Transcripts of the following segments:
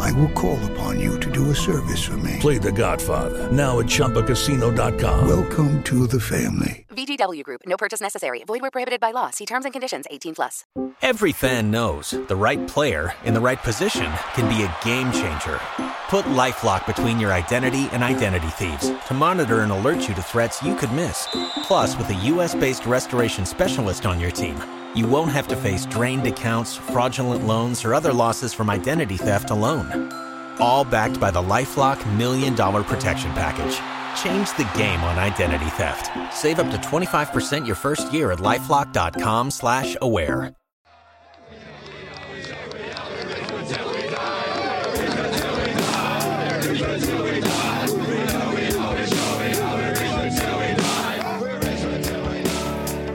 I will call upon you to do a service for me. Play The Godfather now at ChumbaCasino.com. Welcome to the family. VGW Group. No purchase necessary. Void where prohibited by law. See terms and conditions. 18 plus. Every fan knows the right player in the right position can be a game changer. Put LifeLock between your identity and identity thieves to monitor and alert you to threats you could miss. Plus, with a U.S.-based restoration specialist on your team, you won't have to face drained accounts, fraudulent loans, or other losses from identity theft alone. All backed by the LifeLock Million Dollar Protection Package. Change the game on identity theft. Save up to 25% your first year at LifeLock.com slash aware.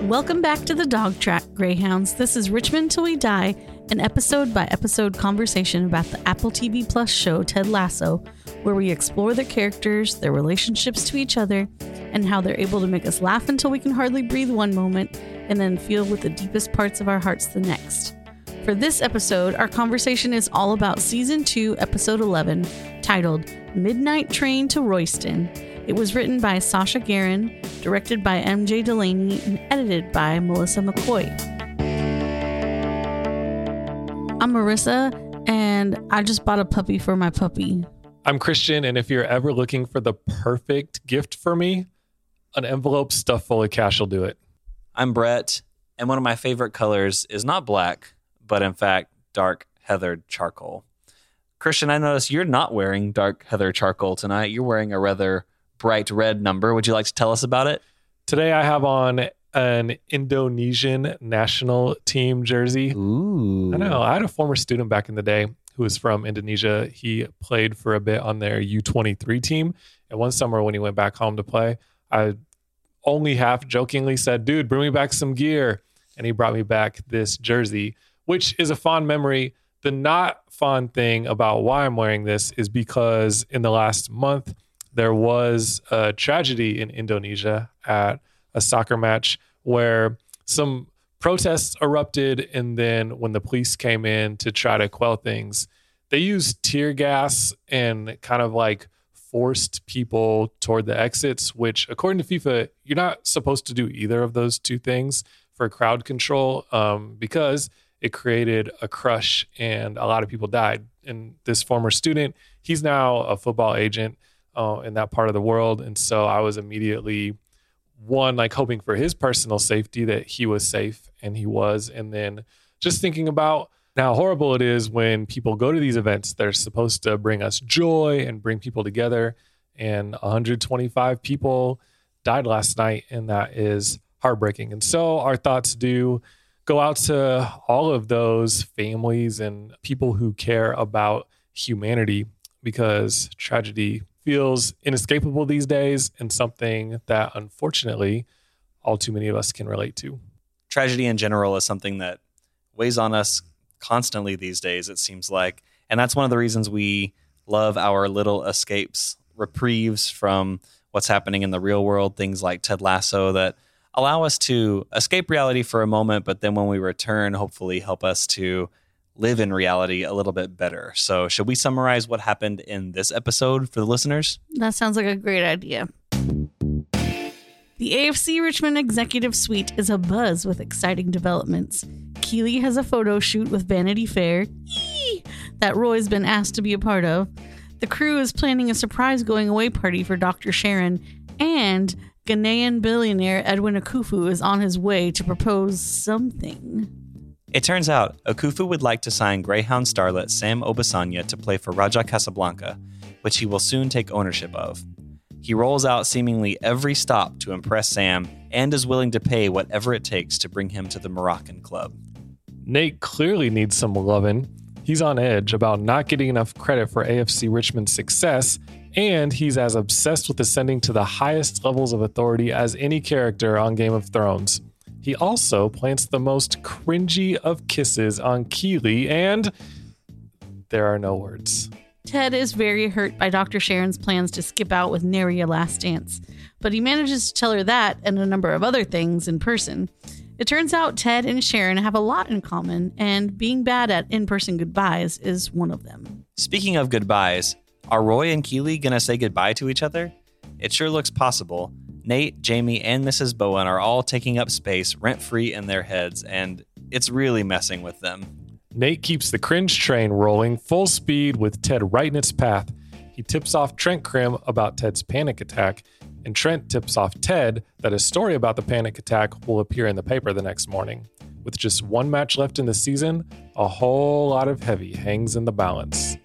Welcome back to the Dog Track Greyhounds. This is Richmond Till We Die, an episode by episode conversation about the Apple TV Plus show Ted Lasso, where we explore the characters, their relationships to each other, and how they're able to make us laugh until we can hardly breathe one moment and then feel with the deepest parts of our hearts the next. For this episode, our conversation is all about season 2, episode 11, titled Midnight Train to Royston. It was written by Sasha Garin, directed by MJ Delaney, and edited by Melissa McCoy. I'm Marissa, and I just bought a puppy for my puppy. I'm Christian, and if you're ever looking for the perfect gift for me, an envelope stuffed full of cash will do it. I'm Brett, and one of my favorite colors is not black, but in fact, dark heathered charcoal. Christian, I notice you're not wearing dark heather charcoal tonight. You're wearing a rather bright red number. Would you like to tell us about it? Today I have on an Indonesian national team jersey. Ooh. I know. I had a former student back in the day who was from Indonesia. He played for a bit on their U23 team. And one summer when he went back home to play, I only half jokingly said, Dude, bring me back some gear. And he brought me back this jersey, which is a fond memory. The not fun thing about why I'm wearing this is because in the last month, there was a tragedy in Indonesia at a soccer match where some protests erupted. And then when the police came in to try to quell things, they used tear gas and kind of like forced people toward the exits, which, according to FIFA, you're not supposed to do either of those two things for crowd control um, because it created a crush and a lot of people died. And this former student, he's now a football agent uh, in that part of the world. And so I was immediately one, like hoping for his personal safety that he was safe and he was. And then just thinking about how horrible it is when people go to these events. They're supposed to bring us joy and bring people together. And 125 people died last night. And that is heartbreaking. And so our thoughts do go out to all of those families and people who care about humanity because tragedy feels inescapable these days and something that unfortunately all too many of us can relate to. Tragedy in general is something that weighs on us constantly these days, it seems like. And that's one of the reasons we love our little escapes, reprieves from what's happening in the real world, things like Ted Lasso that allow us to escape reality for a moment, but then when we return, hopefully help us to live in reality a little bit better. So, should we summarize what happened in this episode for the listeners? That sounds like a great idea. The AFC Richmond Executive Suite is abuzz with exciting developments. Keeley has a photo shoot with Vanity Fair Eee! that Roy's been asked to be a part of. The crew is planning a surprise going away party for Dr. Sharon, and Ghanaian billionaire Edwin Akufu is on his way to propose something. It turns out Akufu would like to sign Greyhound starlet Sam Obisanya to play for Raja Casablanca, which he will soon take ownership of. He rolls out seemingly every stop to impress Sam and is willing to pay whatever it takes to bring him to the Moroccan club. Nate clearly needs some loving. He's on edge about not getting enough credit for AFC Richmond's success And he's as obsessed with ascending to the highest levels of authority as any character on Game of Thrones. He also plants the most cringy of kisses on Keeley, and there are no words. Ted is very hurt by Dr. Sharon's plans to skip out with Nary a last dance, but he manages to tell her that and a number of other things in person. It turns out Ted and Sharon have a lot in common, and being bad at in person goodbyes is one of them. Speaking of goodbyes, are Roy and Keeley going to say goodbye to each other? It sure looks possible. Nate, Jamie, and Mrs. Bowen are all taking up space rent free in their heads, and it's really messing with them. Nate keeps the cringe train rolling full speed with Ted right in its path. He tips off Trent Crimm about Ted's panic attack, and Trent tips off Ted that a story about the panic attack will appear in the paper the next morning. With just one match left in the season, a whole lot of heavy hangs in the balance.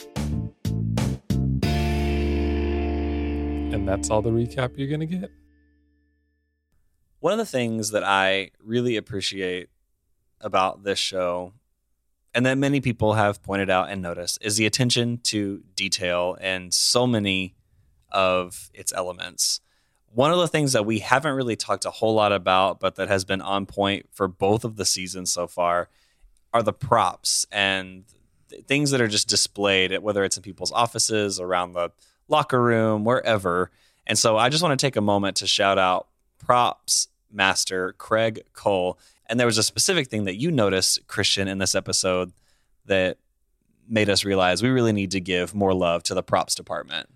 And that's all the recap you're going to get. One of the things that I really appreciate about this show, and that many people have pointed out and noticed, is the attention to detail and so many of its elements. One of the things that we haven't really talked a whole lot about, but that has been on point for both of the seasons so far, are the props and th- things that are just displayed, whether it's in people's offices, around the locker room, wherever. And so I just want to take a moment to shout out props master Craig Cole. And there was a specific thing that you noticed, Christian, in this episode that made us realize we really need to give more love to the props department.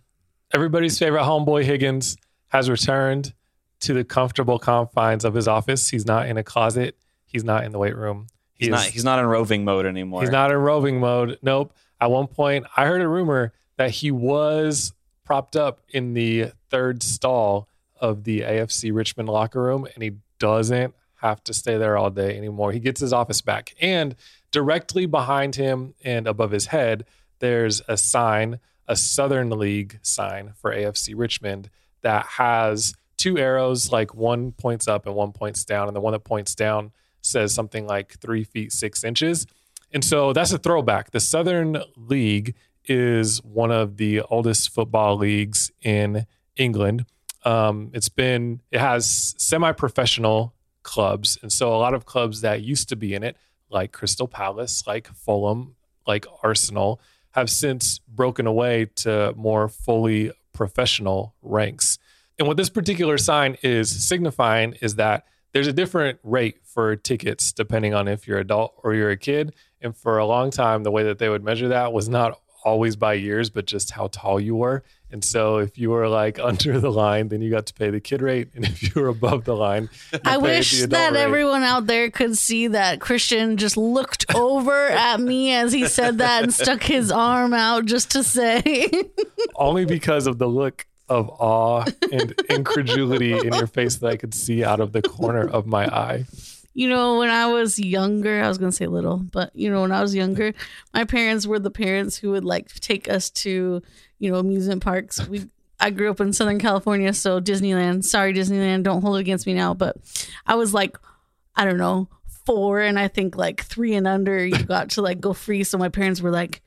Everybody's favorite homeboy Higgins has returned to the comfortable confines of his office. He's not in a closet. He's not in the weight room. He's He not he's not in roving mode anymore. He's not in roving mode. Nope. At one point, I heard a rumor that he was propped up in the third stall of the AFC Richmond locker room, and he doesn't have to stay there all day anymore. He gets his office back. And directly behind him and above his head, there's a sign, a Southern League sign for AFC Richmond that has two arrows, like one points up and one points down. And the one that points down says something like three feet, six inches. And so that's a throwback. The Southern League is one of the oldest football leagues in England. Um, it's been, it has semi professional clubs. And so a lot of clubs that used to be in it, like Crystal Palace, like Fulham, like Arsenal, have since broken away to more fully professional ranks. And what this particular sign is signifying is that there's a different rate for tickets depending on if you're adult or you're a kid. And for a long time, the way that they would measure that was not always by years, but just how tall you were. And so if you were like under the line, then you got to pay the kid rate. And if you were above the line, I wish that rate. everyone out there could see that Christian just looked over at me as he said that and stuck his arm out just to say, only because of the look of awe and incredulity in your face that I could see out of the corner of my eye. you know, when I was younger, I was going to say little, but you know, when I was younger, my parents were the parents who would like take us to, you know, amusement parks. We I grew up in Southern California, so Disneyland. Sorry, Disneyland, don't hold it against me now, but I was like, I don't know, four, and I think like three and under, you got to like go free. So my parents were like,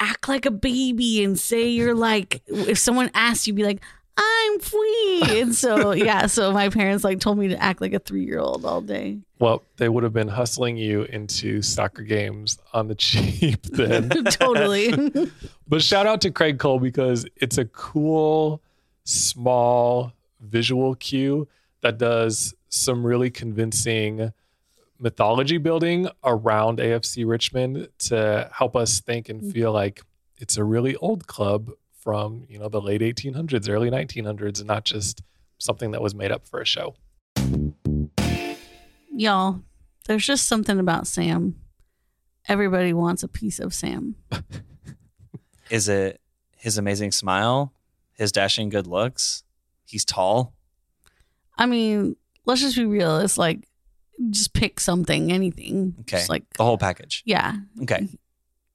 act like a baby and say you're like, if someone asks you, be like, I'm free. And so, yeah, so my parents like told me to act like a three year old all day. Well, they would have been hustling you into soccer games on the cheap then. totally. but shout out to Craig Cole because it's a cool, small visual cue that does some really convincing mythology building around AFC Richmond to help us think and mm-hmm. feel like it's a really old club from, you know, the late 1800s, early 1900s and not just something that was made up for a show. Y'all, there's just something about Sam. Everybody wants a piece of Sam. Is it his amazing smile, his dashing good looks? He's tall. I mean, let's just be real. It's like, just pick something, anything. Okay. Just like, The whole package. yeah. Okay.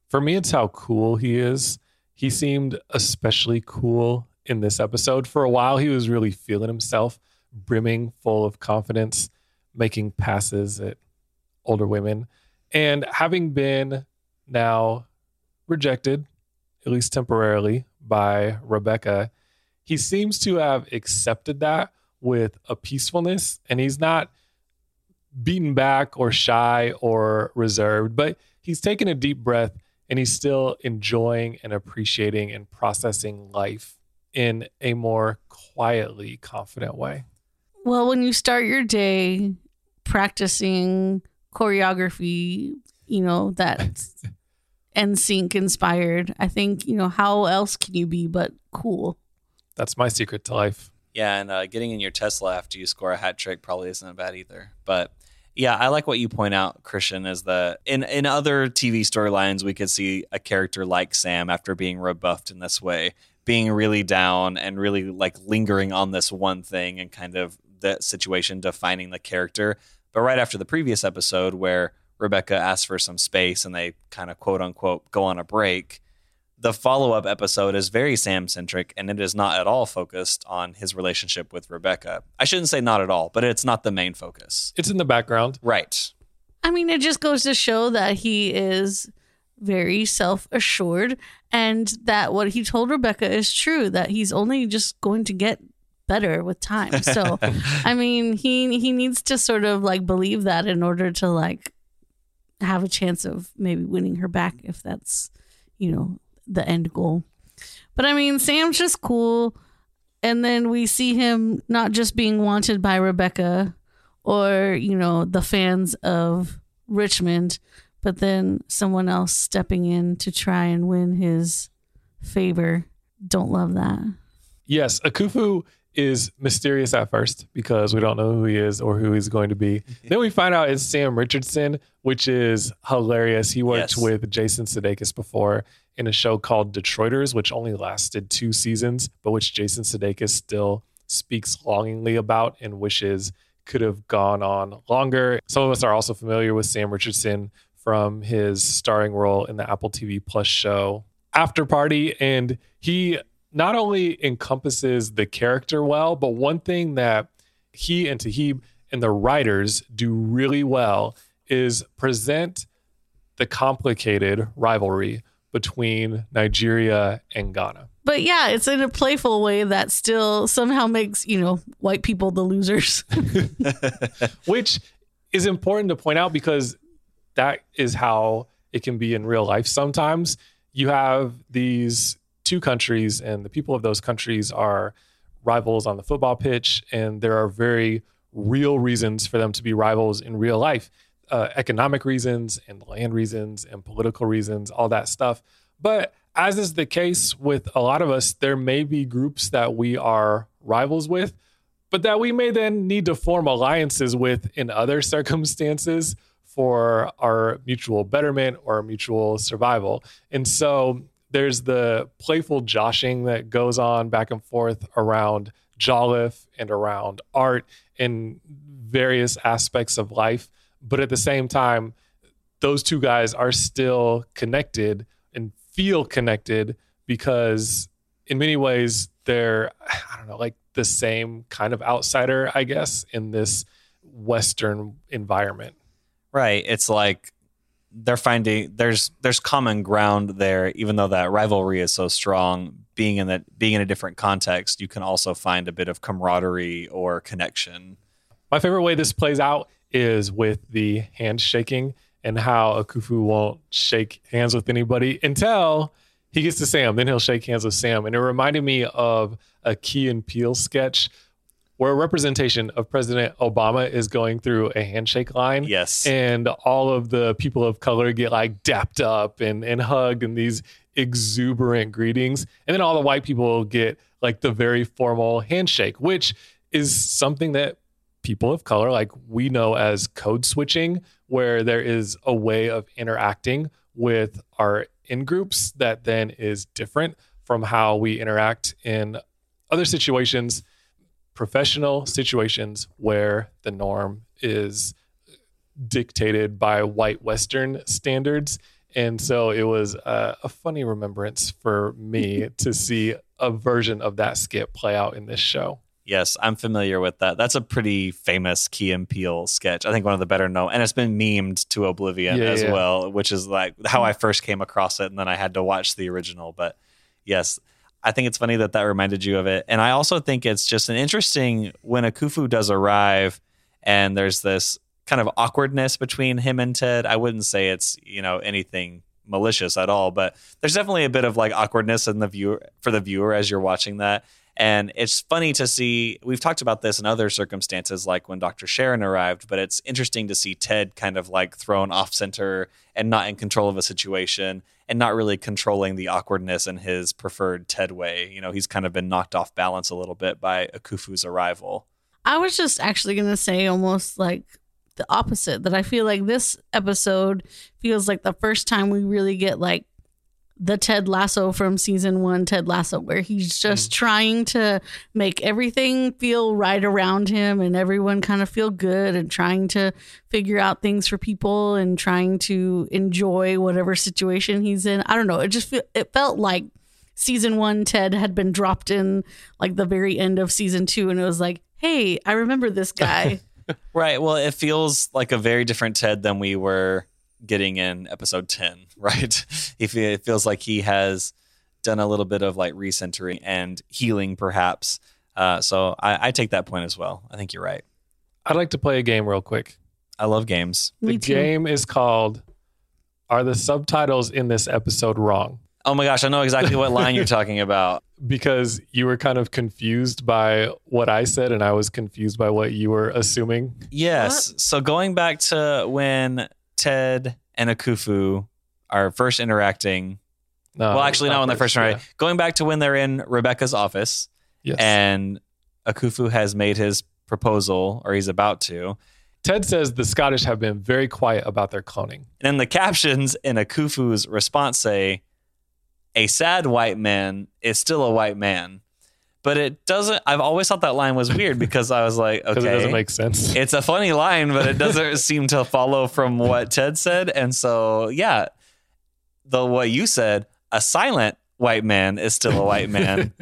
For me, it's how cool he is. He seemed especially cool in this episode. For a while, he was really feeling himself, brimming full of confidence, making passes at older women. And having been now rejected, at least temporarily, by Rebecca, he seems to have accepted that with a peacefulness and he's not beaten back or shy or reserved, but he's taken a deep breath and he's still enjoying and appreciating and processing life in a more quietly confident way. Well, when you start your day practicing choreography, you know, that's NSYNC inspired, I think, you know, how else can you be but cool? That's my secret to life. Yeah, and uh, getting in your Tesla after you score a hat trick probably isn't bad either. But yeah, I like what you point out, Christian, is that in, in other TV storylines, we could see a character like Sam after being rebuffed in this way, being really down and really like lingering on this one thing and kind of the situation defining the character. But right after the previous episode where Rebecca asks for some space and they kind of quote unquote go on a break, the follow up episode is very Sam centric and it is not at all focused on his relationship with Rebecca. I shouldn't say not at all, but it's not the main focus. It's in the background. Right. I mean, it just goes to show that he is very self assured and that what he told Rebecca is true, that he's only just going to get better with time. So, I mean, he he needs to sort of like believe that in order to like have a chance of maybe winning her back if that's, you know, the end goal. But I mean, Sam's just cool. And then we see him not just being wanted by Rebecca or, you know, the fans of Richmond, but then someone else stepping in to try and win his favor. Don't love that. Yes, Akufu is mysterious at first because we don't know who he is or who he's going to be. then we find out it's Sam Richardson, which is hilarious. He worked Yes. with Jason Sudeikis before in a show called Detroiters, which only lasted two seasons, but which Jason Sudeikis still speaks longingly about and wishes could have gone on longer. Some of us are also familiar with Sam Richardson from his starring role in the Apple TV Plus show After Party. And he not only encompasses the character well, but one thing that he and Toheeb and the writers do really well is present the complicated rivalry between Nigeria and Ghana. But yeah, it's in a playful way that still somehow makes, you know, white people the losers. which is important to point out because that is how it can be in real life sometimes you have these two countries and the people of those countries are rivals on the football pitch and there are very real reasons for them to be rivals in real life uh, economic reasons and land reasons and political reasons all that stuff but as is the case with a lot of us there may be groups that we are rivals with but that we may then need to form alliances with in other circumstances for our mutual betterment or mutual survival. And so there's the playful joshing that goes on back and forth around jollof and around art in various aspects of life. But at the same time, those two guys are still connected and feel connected because in many ways they're I don't know like the same kind of outsider I guess in this western environment. Right. It's like they're finding there's there's common ground there, even though that rivalry is so strong. Being in that being in a different context, you can also find a bit of camaraderie or connection. My favorite way this plays out is with the handshaking and how Akufu won't shake hands with anybody until he gets to Sam. Then he'll shake hands with Sam. And it reminded me of a Key and Peele sketch where a representation of President Obama is going through a handshake line. Yes. And all of the people of color get like dapped up and, and hugged and these exuberant greetings. And then all the white people get like the very formal handshake, which is something that people of color, like we know as code switching, where there is a way of interacting with our in groups that then is different from how we interact in other situations, professional situations where the norm is dictated by white Western standards. And so it was a, a funny remembrance for me to see a version of that skit play out in this show. Yes, I'm familiar with that. That's a pretty famous Key and Peele sketch. I think one of the better known, and it's been memed to oblivion Yeah, as yeah. well, which is like how I hmm. first came across it, and then I had to watch the original. But yes, I think it's funny that that reminded you of it. And I also think it's just an interesting when Akufu does arrive and there's this kind of awkwardness between him and Ted. I wouldn't say it's, you know, anything malicious at all, but there's definitely a bit of like awkwardness in the viewer for the viewer as you're watching that. And it's funny to see, we've talked about this in other circumstances, like when Dr. Sharon arrived, but it's interesting to see Ted kind of like thrown off center and not in control of a situation and not really controlling the awkwardness in his preferred Ted way. You know, he's kind of been knocked off balance a little bit by Akufu's arrival. I was just actually going to say almost like the opposite that I feel like this episode feels like the first time we really get like the Ted Lasso from season one, Ted Lasso, where he's just mm. trying to make everything feel right around him and everyone kind of feel good and trying to figure out things for people and trying to enjoy whatever situation he's in. I don't know. It just it felt like season one Ted had been dropped in like the very end of season two, and it was like, hey, I remember this guy. Right. Well, it feels like a very different Ted than we were getting in episode 10, right? If it feels like he has done a little bit of like recentering and healing, perhaps. Uh, so I, I take that point as well. I think you're right. I'd like to play a game real quick. I love games. The too. game is called Are the subtitles in this episode wrong? Oh my gosh, I know exactly what line you're talking about. Because you were kind of confused by what I said and I was confused by what you were assuming. Yes. So going back to when Ted and Akufu are first interacting. No, well, actually, not when they're first yeah. interacting. Going back to when they're in Rebecca's office Yes. and Akufu has made his proposal, or he's about to. Ted says the Scottish have been very quiet about their cloning. And then the captions in Akufu's response say, "A sad white man is still a white man." But it doesn't. I've always thought that line was weird because I was like, okay, it doesn't make sense. it's a funny line, but it doesn't seem to follow from what Ted said. And so, yeah, the what you said, a silent white man is still a white man,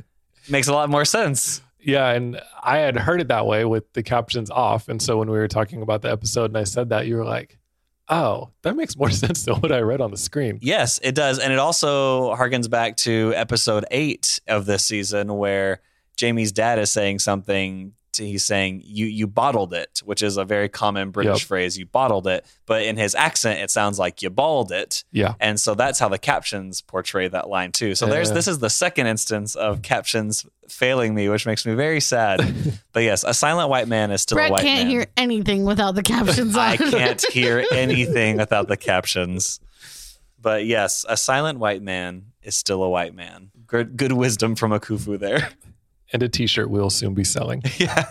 makes a lot more sense. Yeah, and I had heard it that way with the captions off. And so when we were talking about the episode and I said that, you were like, oh, that makes more sense than what I read on the screen. Yes, it does. And it also harkens back to episode eight of this season where Jamie's dad is saying something. To, he's saying, you, you bottled it, which is a very common British Yep. phrase. You bottled it. But in his accent, it sounds like you balled it. Yeah. And so that's how the captions portray that line too. So there's Yeah. this is the second instance of captions failing me, which makes me very sad. but yes, a silent white man is still a white man. Brett can't man. hear anything without the captions on. I can't hear anything without the captions. But yes, a silent white man is still a white man. Good, good wisdom from a Akufu there. And a t shirt we'll soon be selling. yeah.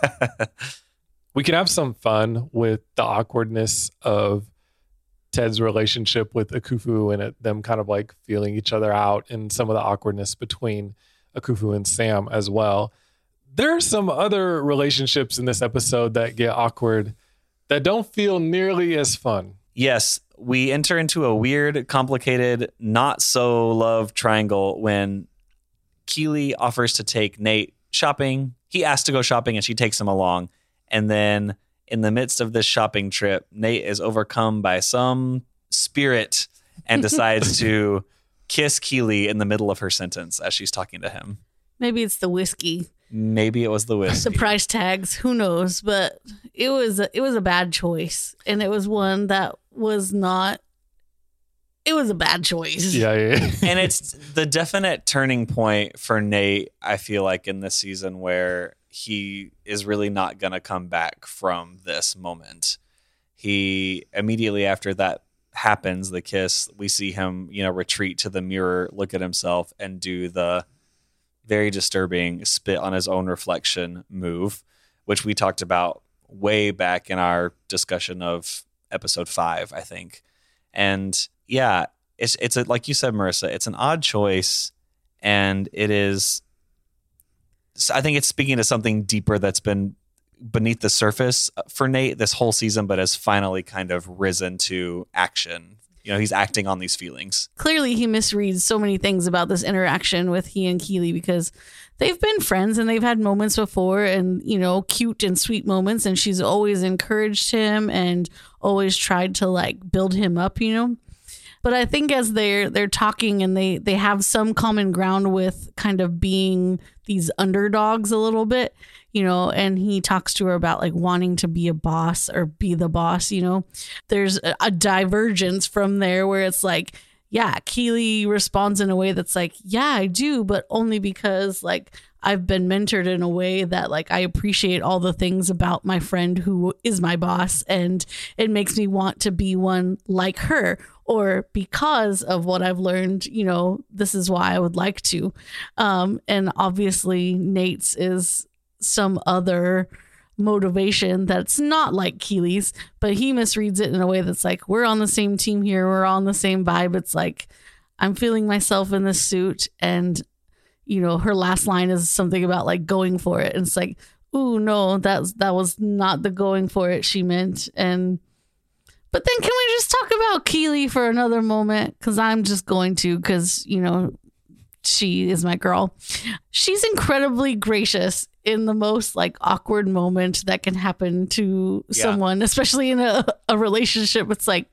we can have some fun with the awkwardness of Ted's relationship with Akufu and it, them kind of like feeling each other out and some of the awkwardness between Akufu and Sam as well. There are some other relationships in this episode that get awkward that don't feel nearly as fun. Yes, we enter into a weird, complicated, not so love triangle when Keeley offers to take Nate shopping. He asks to go shopping and she takes him along. And then in the midst of this shopping trip, Nate is overcome by some spirit and decides to kiss Keeley in the middle of her sentence as she's talking to him. Maybe it's the whiskey, Maybe it was the whiskey. the price tags. Who knows? But it was a, it was a bad choice, and it was one that was not. It was a bad choice. Yeah, yeah, yeah. and it's the definite turning point for Nate, I feel like, in this season where he is really not going to come back from this moment. He immediately after that happens, the kiss, we see him, you know, retreat to the mirror, look at himself, and do the very disturbing spit on his own reflection move, which we talked about way back in our discussion of episode five, I think. And yeah, it's it's a, like you said, Marissa. It's an odd choice, and it is. I think it's speaking to something deeper that's been beneath the surface uh, for Nate this whole season, but has finally kind of risen to action. You know, he's acting on these feelings. Clearly, he misreads so many things about this interaction with he and Keeley because they've been friends and they've had moments before, and you know, cute and sweet moments, and she's always encouraged him and always tried to like build him up, you know. but I think as they're they're talking and they they have some common ground with kind of being these underdogs a little bit, you know, and he talks to her about like wanting to be a boss or be the boss, you know. There's a, a divergence from there where it's like yeah, Keeley responds in a way that's like, yeah, I do, but only because like I've been mentored in a way that like I appreciate all the things about my friend who is my boss and it makes me want to be one like her or because of what I've learned, you know, this is why I would like to. Um and obviously Nate's is some other motivation that's not like Keeley's, but he misreads it in a way that's like, we're on the same team here, we're on the same vibe. It's like, I'm feeling myself in this suit. And, you know, her last line is something about like going for it. And it's like, ooh, no, that's that was not the going for it she meant. And but then can we just talk about Keeley for another moment? Cause I'm just going to, because, you know, she is my girl. She's incredibly gracious in the most like awkward moment that can happen to Yeah. someone, especially in a, a relationship. It's like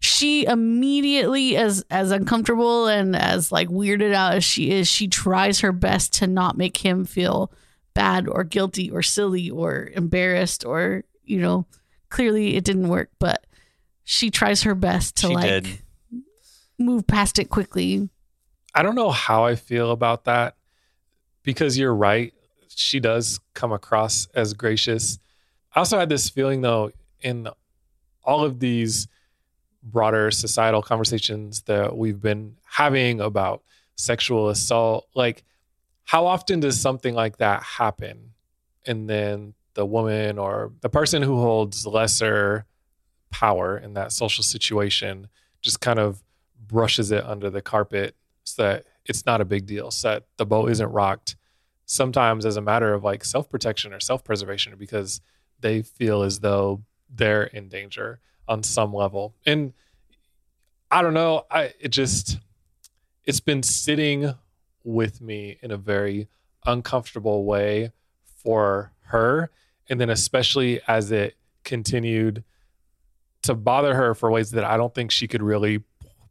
she immediately as as uncomfortable and as like weirded out as she is, she tries her best to not make him feel bad or guilty or silly or embarrassed or, you know, clearly it didn't work, but she tries her best to She like did. move past it quickly. I don't know how I feel about that because you're right. She does come across as gracious. I also had this feeling, though, in all of these broader societal conversations that we've been having about sexual assault, like how often does something like that happen? And then the woman or the person who holds lesser power in that social situation just kind of brushes it under the carpet so that it's not a big deal, so that the boat isn't rocked. Sometimes as a matter of like self protection or self preservation, because they feel as though they're in danger on some level. And I don't know, I it just it's been sitting with me in a very uncomfortable way for her. And then especially as it continued to bother her for ways that I don't think she could really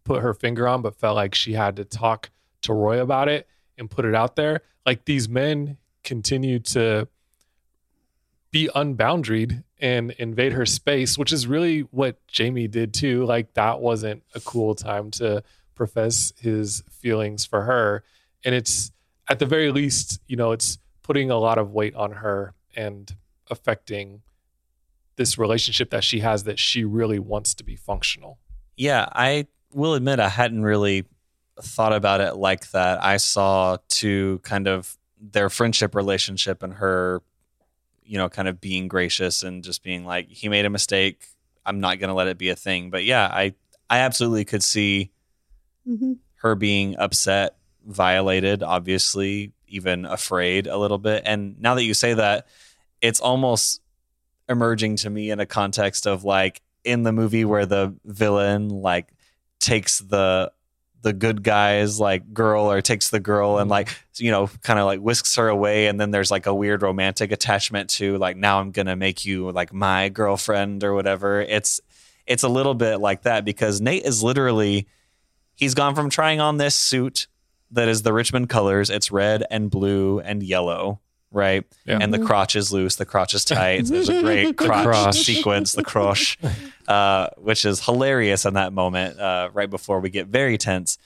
put her finger on, but felt like she had to talk to Roy about it and put it out there. Like these men continue to be unboundaried and invade her space, which is really what Jamie did too. Like that wasn't a cool time to profess his feelings for her. And it's at the very least, you know, it's putting a lot of weight on her and affecting this relationship that she has that she really wants to be functional. Yeah, I will admit I hadn't really thought about it like that. I saw to kind of their friendship relationship and her, you know, kind of being gracious and just being like, he made a mistake. I'm not going to let it be a thing. But yeah, I I absolutely could see Mm-hmm. her being upset, violated, obviously, even afraid a little bit. And now that you say that, it's almost emerging to me in a context of like in the movie where the villain like takes the the good guy's like girl or takes the girl and like you know kind of like whisks her away and then there's like a weird romantic attachment to like now I'm going to make you like my girlfriend or whatever. It's it's a little bit like that because Nate is literally he's gone from trying on this suit that is the Richmond colors it's red and blue and yellow right? Yeah. and the crotch is loose the crotch is tight there's a great crotch, crotch. sequence the crotch uh, which is hilarious in that moment uh, right before we get very tense.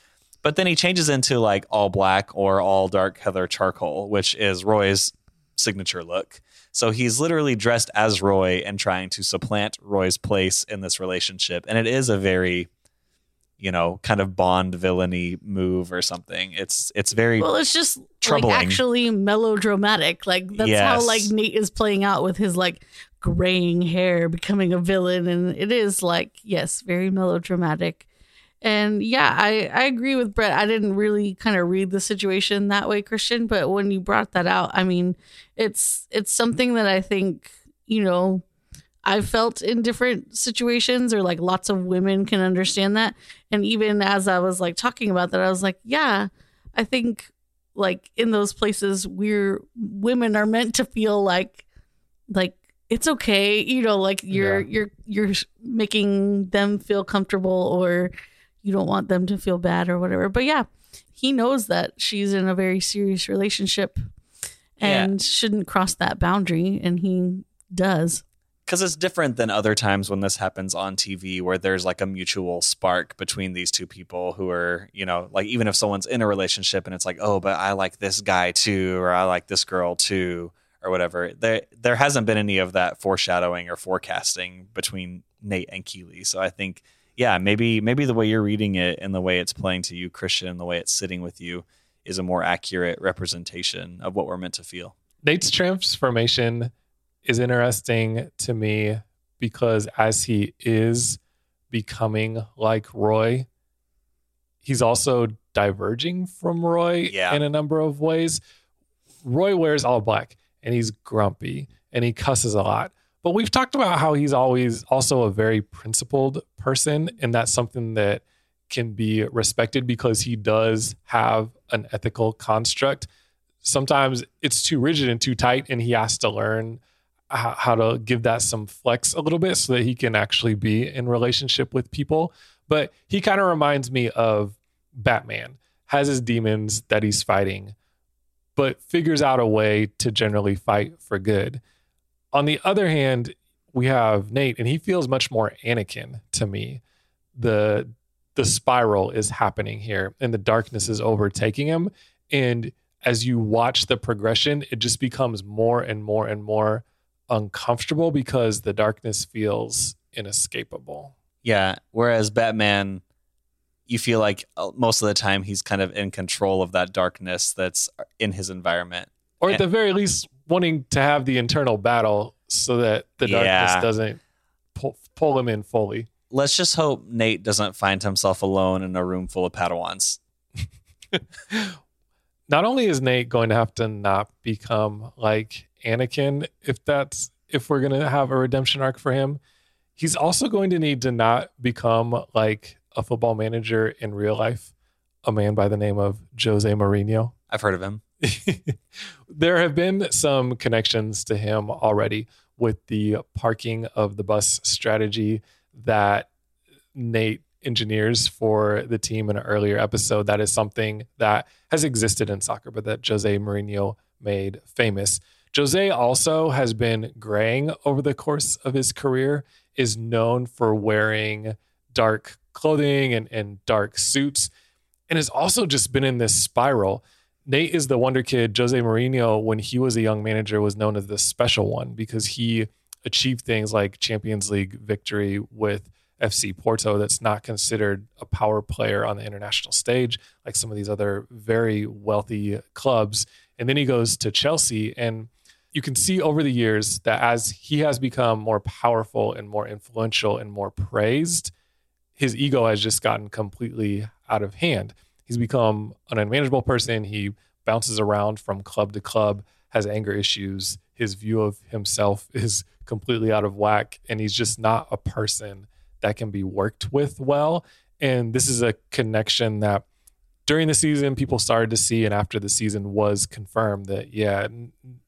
But then he changes into like all black or all dark heather charcoal which is roy's signature look. So he's literally dressed as roy and trying to supplant roy's place in this relationship. And it is a very you know kind of bond villainy move or something it's it's very Well, it's just Troubling. like actually melodramatic. Like that's how like Nate is playing out with his like graying hair becoming a villain, and it is like yes, very melodramatic. And yeah, I I agree with Brett. I didn't really kind of read the situation that way, Christian, but when you brought that out, I mean, it's it's something that I think you know I've felt in different situations, or like lots of women can understand that. And even as I was like talking about that, I was like, yeah, I think like in those places we're women are meant to feel like like it's okay, you know, like you're Yeah. you're you're making them feel comfortable or you don't want them to feel bad or whatever. But yeah, he knows that she's in a very serious relationship and shouldn't cross that boundary and he does. Because it's different than other times when this happens on TV where there's like a mutual spark between these two people who are, you know, like even if someone's in a relationship and it's like, oh, but I like this guy too, or I like this girl too, or whatever. There there hasn't been any of that foreshadowing or forecasting between Nate and Keeley. So I think, yeah, maybe maybe the way you're reading it and the way it's playing to you, Christian, and the way it's sitting with you is a more accurate representation of what we're meant to feel. Nate's transformation is interesting to me because as he is becoming like Roy, he's also diverging from Roy Yeah. in a number of ways. Roy wears all black and he's grumpy and he cusses a lot. But we've talked about how he's always also a very principled person, and that's something that can be respected because he does have an ethical construct. Sometimes it's too rigid and too tight, and he has to learn how, to give that some flex a little bit so that he can actually be in relationship with people. But he kind of reminds me of Batman, has his demons that he's fighting, but figures out a way to generally fight for good. On the other hand, we have Nate, and he feels much more Anakin to me. The the spiral is happening here, and the darkness is overtaking him. And as you watch the progression, it just becomes more and more and more uncomfortable because the darkness feels inescapable. Yeah. Whereas Batman, you feel like uh, most of the time he's kind of in control of that darkness that's in his environment. Or at Yeah. the very least, wanting to have the internal battle so that the darkness Yeah. doesn't pull, pull him in fully. Let's just hope Nate doesn't find himself alone in a room full of Padawans. not only is Nate going to have to not become like Anakin, if that's if we're going to have a redemption arc for him, he's also going to need to not become like a football manager in real life, a man by the name of Jose Mourinho. I've heard of him. there have been some connections to him already with the parking of the bus strategy that Nate engineers for the team in an earlier episode. That is something that has existed in soccer, but that Jose Mourinho made famous. Jose also has been graying over the course of his career, is known for wearing dark clothing and, and dark suits, and has also just been in this spiral. Nate is the wonder kid. Jose Mourinho, when he was a young manager, was known as the special one because he achieved things like Champions League victory with FC Porto that's not considered a power player on the international stage like some of these other very wealthy clubs. And then he goes to Chelsea and you can see over the years that as he has become more powerful and more influential and more praised, his ego has just gotten completely out of hand. He's become an unmanageable person. He bounces around from club to club, has anger issues. His view of himself is completely out of whack, and he's just not a person that can be worked with well. And this is a connection that during the season people started to see, and after the season was confirmed that, yeah,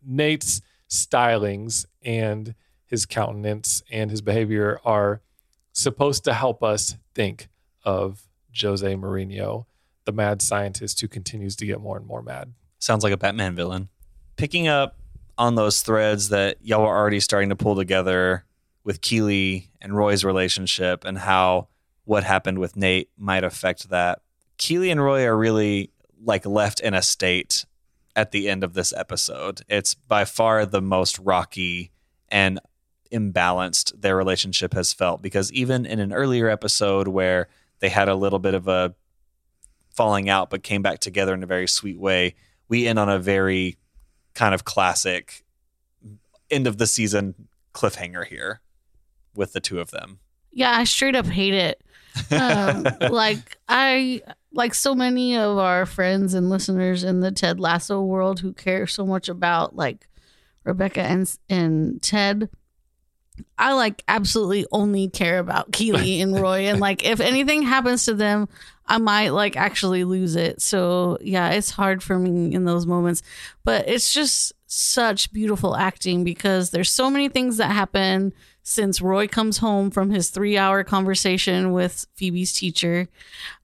Nate's stylings and his countenance and his behavior are supposed to help us think of Jose Mourinho, the mad scientist who continues to get more and more mad. Sounds like a Batman villain. Picking up on those threads that y'all are already starting to pull together with Keeley and Roy's relationship and how what happened with Nate might affect that. Keeley and Roy are really like left in a state at the end of this episode. It's by far the most rocky and imbalanced their relationship has felt because even in an earlier episode where they had a little bit of a falling out but came back together in a very sweet way, we end on a very kind of classic end of the season cliffhanger here with the two of them. Yeah, I straight up hate it. Um, like I like so many of our friends and listeners in the Ted Lasso world who care so much about like Rebecca and and Ted. I like absolutely only care about Keeley and Roy, and like if anything happens to them, I might like actually lose it. So yeah, it's hard for me in those moments, but it's just such beautiful acting because there's so many things that happen since Roy comes home from his three hour conversation with Phoebe's teacher,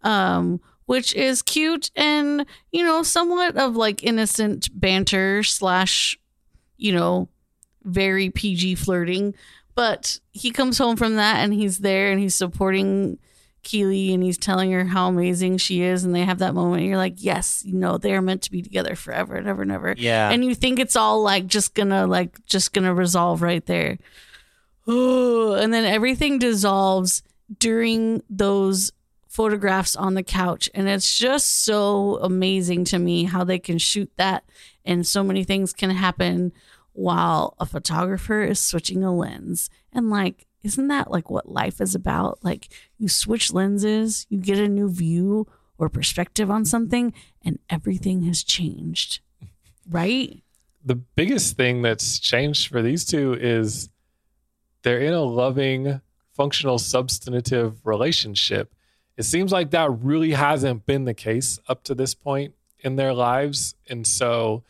um, which is cute and, you know, somewhat of like innocent banter slash, you know, very PG flirting. But he comes home from that and he's there and he's supporting Keeley and he's telling her how amazing she is. And they have that moment. you're like, yes, you know, they're meant to be together forever and ever and ever. Yeah. And you think it's all like just gonna, like, just gonna resolve right there. Oh, and then everything dissolves during those photographs on the couch. And it's just so amazing to me how they can shoot that and so many things can happen while a photographer is switching a lens. And like, isn't that like what life is about? Like, you switch lenses, you get a new view or perspective on something, and everything has changed, right? The biggest thing that's changed for these two is they're in a loving, functional, substantive relationship. It seems like that really hasn't been the case up to this point in their lives. And so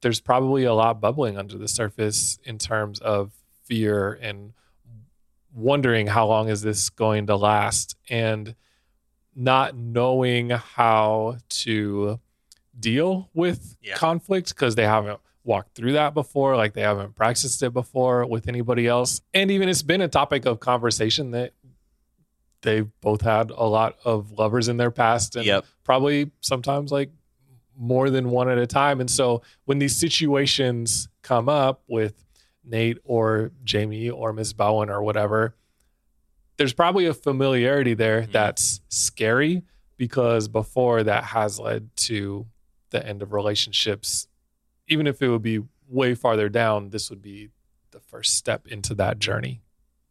there's probably a lot bubbling under the surface in terms of fear and wondering how long is this going to last and not knowing how to deal with Yeah. conflict because they haven't walked through that before like they haven't practiced it before with anybody else and even it's been a topic of conversation that they've both had a lot of lovers in their past and Yep. probably sometimes like more than one at a time. And so when these situations come up with Nate or Jamie or Miss Bowen or whatever, there's probably a familiarity there mm-hmm. that's scary because before that has led to the end of relationships. Even if it would be way farther down, this would be the first step into that journey.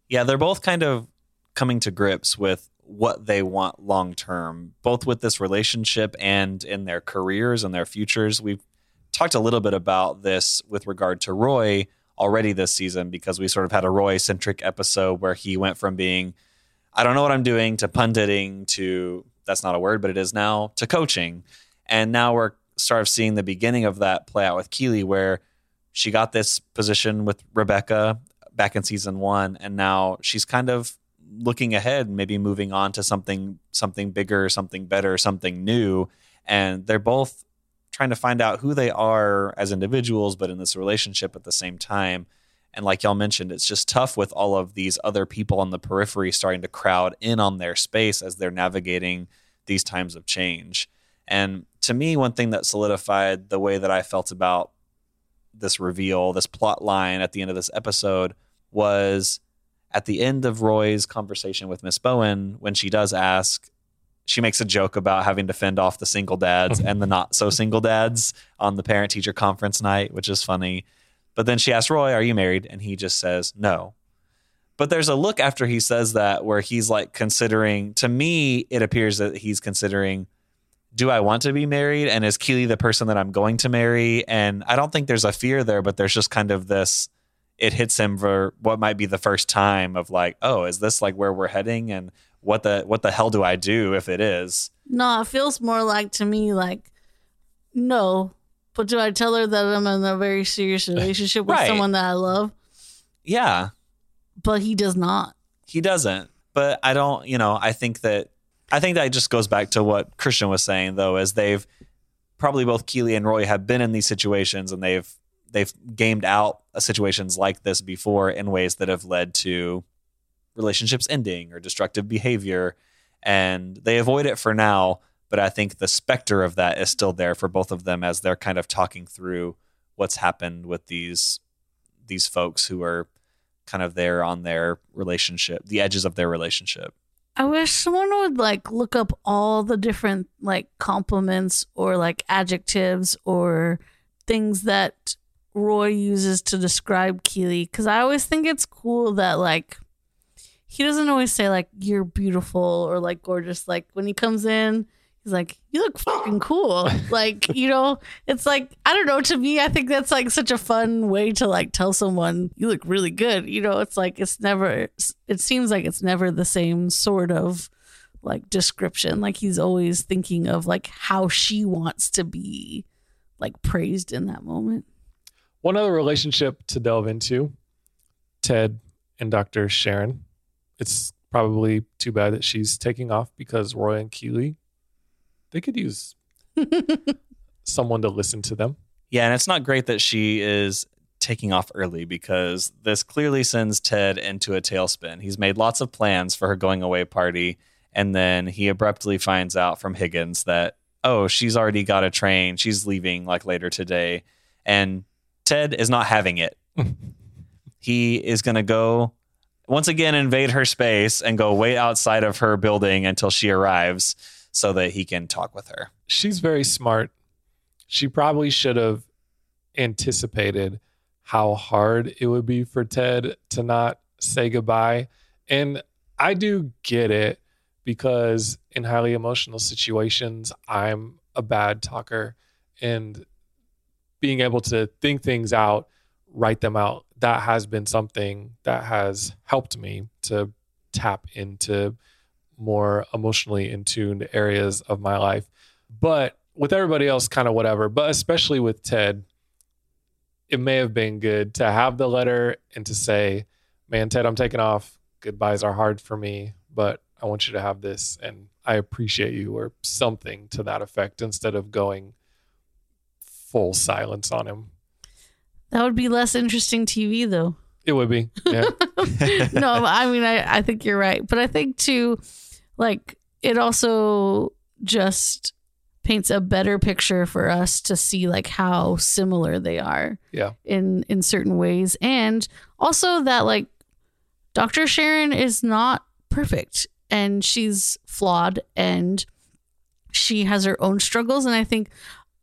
Yeah, they're both kind of coming to grips with what they want long term, both with this relationship and in their careers and their futures. We've talked a little bit about this with regard to Roy already this season because we sort of had a Roy centric episode where he went from being, I don't know what I'm doing, to punditing, to that's not a word, but it is now, to coaching. And now we're sort of seeing the beginning of that play out with Keeley, where she got this position with Rebecca back in season one, and now she's kind of looking ahead, maybe moving on to something something bigger, something better, something new. And they're both trying to find out who they are as individuals, but in this relationship at the same time. And like y'all mentioned, it's just tough with all of these other people on the periphery starting to crowd in on their space as they're navigating these times of change. And to me, one thing that solidified the way that I felt about this reveal, this plot line at the end of this episode was at the end of Roy's conversation with Miss Bowen, when she does ask, she makes a joke about having to fend off the single dads and the not so single dads on the parent teacher conference night, which is funny. But then she asks Roy, Are you married? And he just says, No. But there's a look after he says that where he's like considering, to me, it appears that he's considering, do I want to be married? And is Keeley the person that I'm going to marry? And I don't think there's a fear there, but there's just kind of this, it hits him for what might be the first time of like, oh, is this like where we're heading? And what the what the hell do I do if it is? No, it feels more like to me like no. But do I tell her that I'm in a very serious relationship with Right. someone that I love? Yeah, But he does not. he doesn't. But I don't, you know, I think that I think that just goes back to what Christian was saying though, is they've probably both Keeley and Roy have been in these situations and they've they've gamed out situations like this before in ways that have led to relationships ending or destructive behavior. And they avoid it for now, but I think the specter of that is still there for both of them as they're kind of talking through what's happened with these these folks who are kind of there on their relationship, the edges of their relationship. I wish someone would like look up all the different like compliments or like adjectives or things that Roy uses to describe Keeley because I always think it's cool that like he doesn't always say like you're beautiful or like gorgeous. Like when he comes in, he's like, You look fucking cool. like, you know, it's like I don't know, to me, I think that's like such a fun way to like tell someone you look really good. You know, it's like it's never it seems like it's never the same sort of like description. Like he's always thinking of like how she wants to be like praised in that moment. One other relationship to delve into Ted and Dr. Sharon. It's probably too bad that she's taking off because Roy and Keeley, they could use someone to listen to them. Yeah, and it's not great that she is taking off early because this clearly sends Ted into a tailspin. He's made lots of plans for her going away party, and then he abruptly finds out from Higgins that, oh, she's already got a train. She's leaving like later today. And Ted is not having it. he is going to go once again invade her space and go wait outside of her building until she arrives so that he can talk with her. She's very smart. She probably should have anticipated how hard it would be for Ted to not say goodbye. And I do get it because in highly emotional situations, I'm a bad talker and being able to think things out, write them out, that has been something that has helped me to tap into more emotionally in tuned areas of my life. But with everybody else, kind of whatever, but especially with Ted, it may have been good to have the letter and to say, man, Ted, I'm taking off. Goodbyes are hard for me, but I want you to have this and I appreciate you or something to that effect instead of going full silence on him. That would be less interesting TV though. It would be. Yeah. no, I mean I, I think you're right. But I think too, like it also just paints a better picture for us to see like how similar they are. Yeah. In in certain ways. And also that like Dr. Sharon is not perfect and she's flawed and she has her own struggles and I think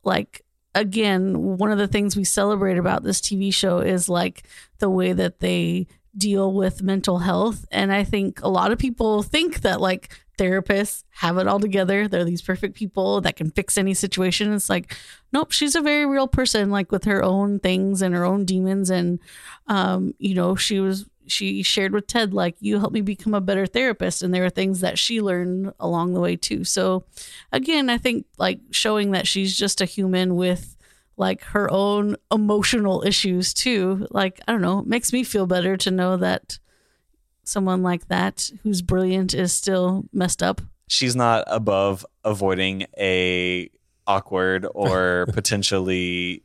like again, one of the things we celebrate about this TV show is like the way that they deal with mental health. And I think a lot of people think that like therapists have it all together. They're these perfect people that can fix any situation. It's like, nope, she's a very real person, like with her own things and her own demons. And, um, you know, she was she shared with Ted, like, you helped me become a better therapist. And there are things that she learned along the way, too. So, again, I think like showing that she's just a human with like her own emotional issues, too. Like, I don't know, makes me feel better to know that someone like that who's brilliant is still messed up. She's not above avoiding a awkward or potentially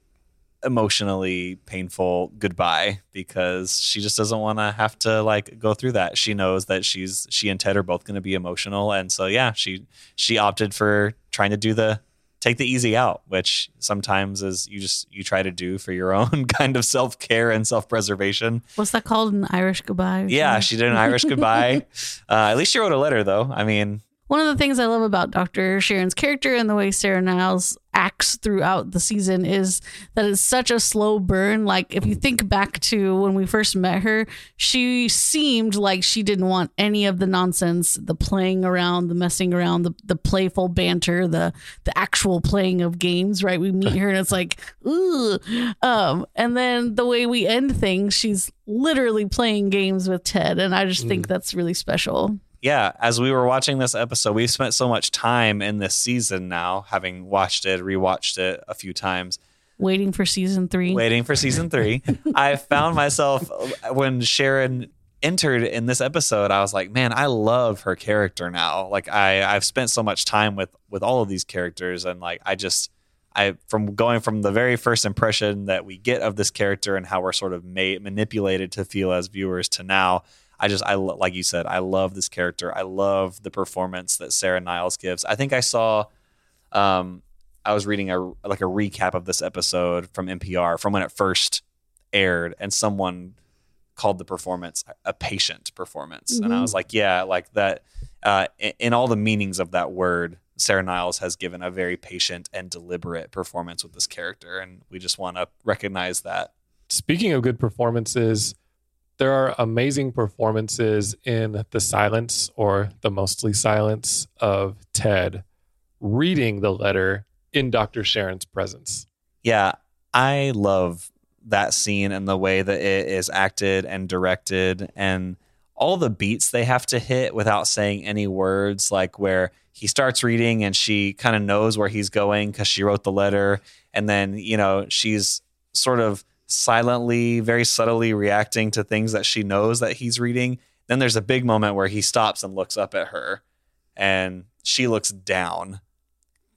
emotionally painful goodbye because she just doesn't want to have to like go through that. She knows that she's she and Ted are both going to be emotional and so yeah, she she opted for trying to do the take the easy out, which sometimes is you just you try to do for your own kind of self-care and self-preservation. What's that called? An Irish goodbye? Yeah, she did an Irish goodbye. Uh, at least she wrote a letter though. I mean, one of the things I love about Dr. Sharon's character and the way Sarah Niles acts throughout the season is that it's such a slow burn. Like, if you think back to when we first met her, she seemed like she didn't want any of the nonsense, the playing around, the messing around, the, the playful banter, the the actual playing of games, right? We meet her and it's like, ooh. Um, and then the way we end things, she's literally playing games with Ted. And I just think that's really special yeah, as we were watching this episode, we've spent so much time in this season now, having watched it, rewatched it a few times. Waiting for season three. Waiting for season three. I found myself when Sharon entered in this episode, I was like, man, I love her character now. Like I, I've spent so much time with with all of these characters, and like I just I from going from the very first impression that we get of this character and how we're sort of made manipulated to feel as viewers to now I just I like you said I love this character. I love the performance that Sarah Niles gives. I think I saw um I was reading a like a recap of this episode from NPR from when it first aired and someone called the performance a patient performance mm-hmm. and I was mm-hmm. like yeah like that uh, in, in all the meanings of that word Sarah Niles has given a very patient and deliberate performance with this character and we just want to recognize that. Speaking of good performances, there are amazing performances in the silence or the mostly silence of Ted reading the letter in Dr. Sharon's presence. Yeah, I love that scene and the way that it is acted and directed and all the beats they have to hit without saying any words like where he starts reading and she kind of knows where he's going cuz she wrote the letter and then, you know, she's sort of silently, very subtly reacting to things that she knows that he's reading. Then there's a big moment where he stops and looks up at her and she looks down